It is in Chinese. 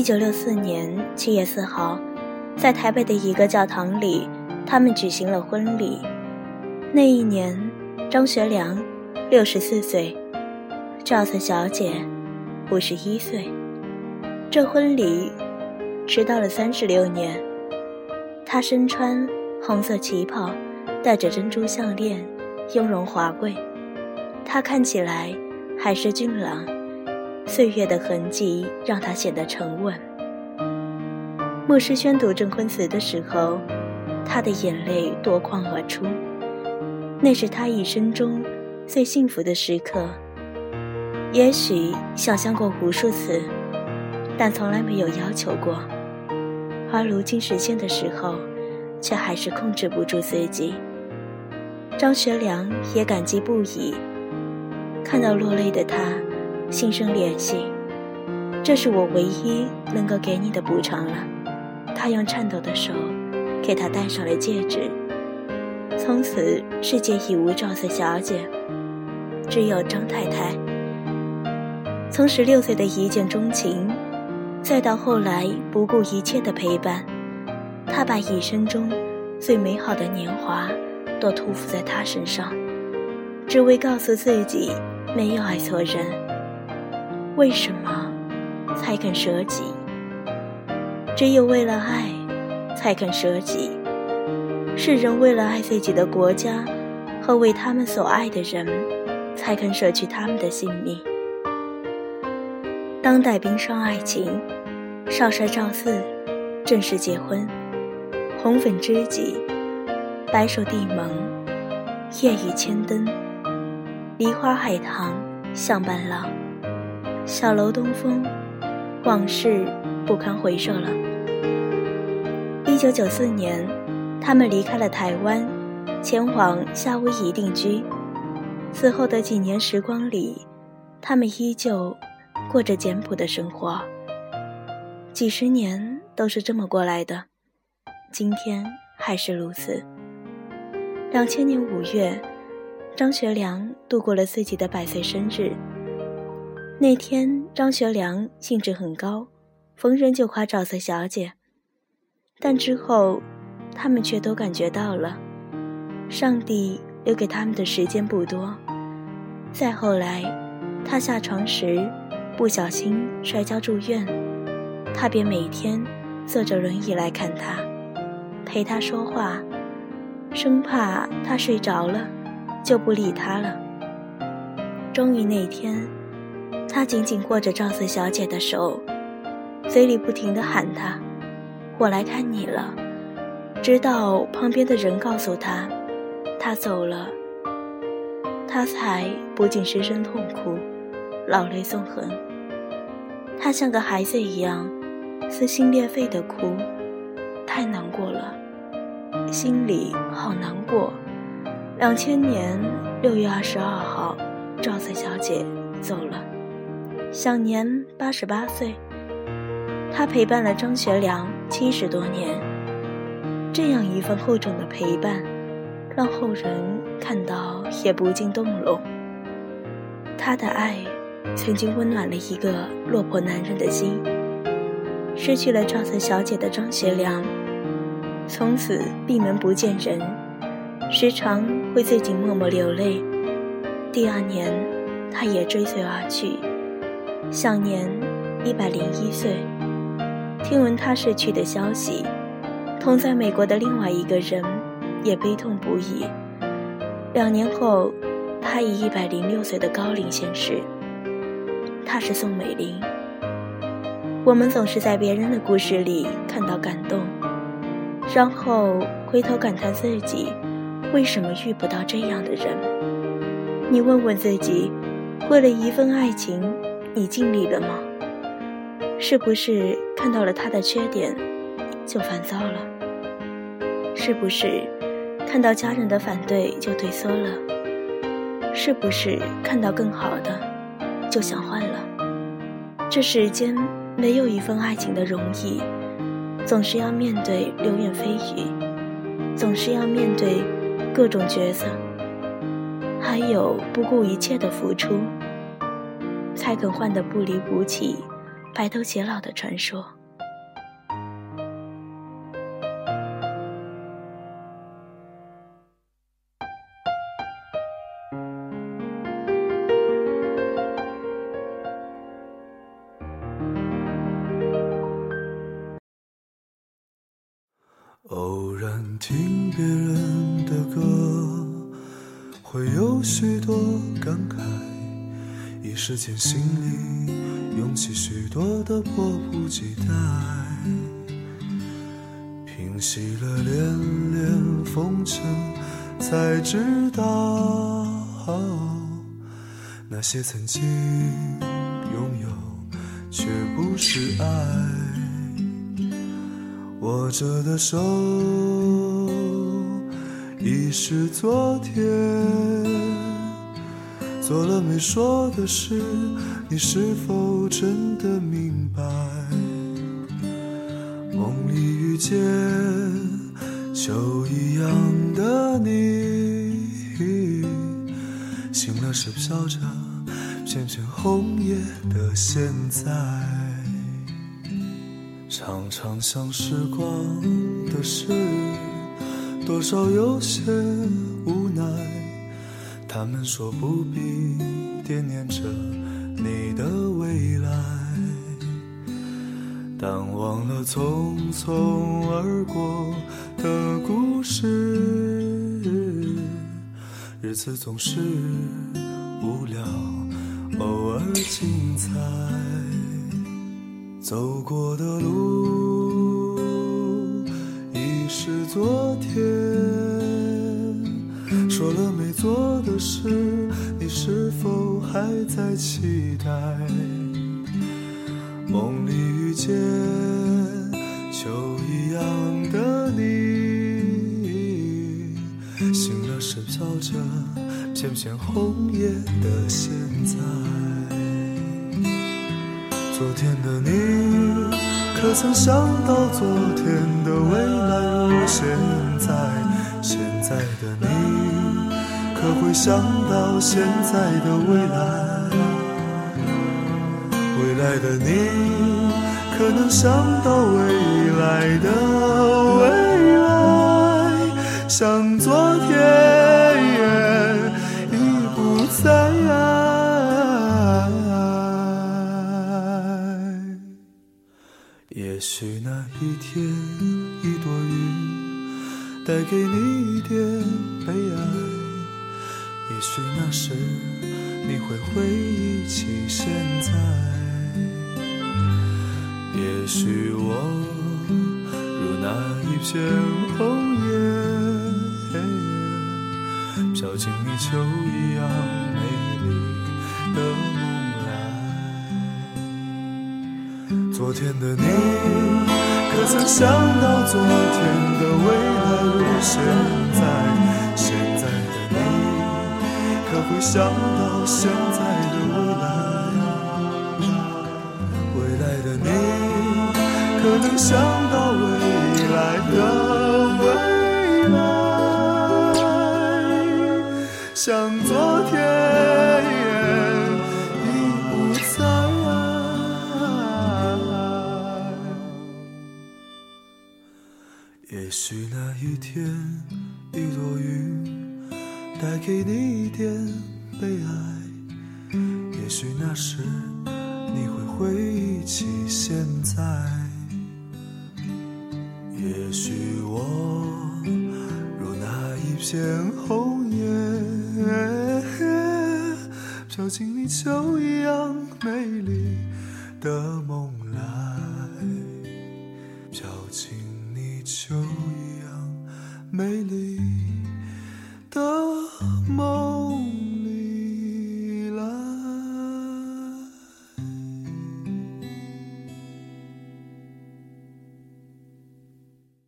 一九六四年七月四号，在台北的一个教堂里，他们举行了婚礼。那一年，张学良六十四岁，赵四小姐五十一岁。这婚礼迟到了三十六年。她身穿红色旗袍，戴着珍珠项链，雍容华贵。她看起来还是俊朗，岁月的痕迹让他显得沉稳。牧师宣读证婚词的时候，他的眼泪夺眶而出。那是他一生中最幸福的时刻。也许想象过无数次，但从来没有要求过。而如今实现的时候，却还是控制不住自己。张学良也感激不已，看到落泪的他，心生怜惜。这是我唯一能够给你的补偿了。他用颤抖的手给他戴上了戒指。从此，世界已无赵四小姐，只有张太太。从十六岁的一见钟情，再到后来不顾一切的陪伴，他把一生中最美好的年华都托付在他身上，只为告诉自己没有爱错人。为什么才肯舍己？只有为了爱，才肯舍己。世人为了爱自己的国家和为他们所爱的人，才肯舍去他们的性命。当代冰霜爱情，少帅赵四正式结婚，红粉知己，白首帝盟，夜雨千灯，梨花海棠相伴郎，小楼东风，往事不堪回首了。一九九四年。他们离开了台湾，前往夏威夷定居。此后的几年时光里，他们依旧过着简朴的生活。几十年都是这么过来的，今天还是如此。两千年五月，张学良度过了自己的百岁生日。那天，张学良兴致很高，逢人就夸赵四小姐，但之后。他们却都感觉到了，上帝留给他们的时间不多。再后来，他下床时不小心摔跤住院，他便每天坐着轮椅来看他，陪他说话，生怕他睡着了，就不理他了。终于那天，他紧紧握着赵四小姐的手，嘴里不停地喊她：“我来看你了。”直到旁边的人告诉他，他走了，他才不禁失声痛哭，老泪纵横。他像个孩子一样，撕心裂肺的哭，太难过了，心里好难过。两千年六月二十二号，赵四小姐走了，享年八十八岁。他陪伴了张学良七十多年。这样一份厚重的陪伴，让后人看到也不禁动容。他的爱，曾经温暖了一个落魄男人的心。失去了赵四小姐的张学良，从此闭门不见人，时常会自己默默流泪。第二年，他也追随而去，享年一百零一岁。听闻他逝去的消息。同在美国的另外一个人也悲痛不已。两年后，他以一百零六岁的高龄仙逝。他是宋美龄。我们总是在别人的故事里看到感动，然后回头感叹自己为什么遇不到这样的人。你问问自己，为了一份爱情，你尽力了吗？是不是看到了他的缺点？就烦躁了，是不是？看到家人的反对就退缩了，是不是？看到更好的就想换了。这世间没有一份爱情的容易，总是要面对流言蜚语，总是要面对各种角色，还有不顾一切的付出，才肯换得不离不弃，白头偕老的传说。偶然听别人的歌，会有许多感慨，一时间心里涌起许多的迫不及待。平息了连连风尘，才知道那些曾经拥有，却不是爱。握着的手已是昨天，做了没说的事，你是否真的明白？梦里遇见秋一样的你，醒了是飘着片片红叶的现在。常常想时光的事，多少有些无奈。他们说不必惦念着你的未来，但忘了匆匆而过的故事。日子总是无聊，偶尔精彩。走过的路已是昨天，做的事，你是否还在期待？梦里遇见秋一样的你，醒了时飘着片片红叶的现在。昨天的你，可曾想到昨天的未来如现在？现在的你，可会想到现在的未来？未来的你，可能想到未来的未来？像昨天已不在。也许那一天，一朵云带给你一点悲哀。也许那时，你会回忆起现在。也许我如那一片红叶，飘进你秋一样美丽的梦来。昨天的你，可曾想到昨天的未来想到现在的未来？未来的你，可能想到未来的未来？像昨天。也许那一天，一朵云带给你一点。许那时，你会回忆起现在。也许我如那一片红叶，飘进你秋一样美丽的梦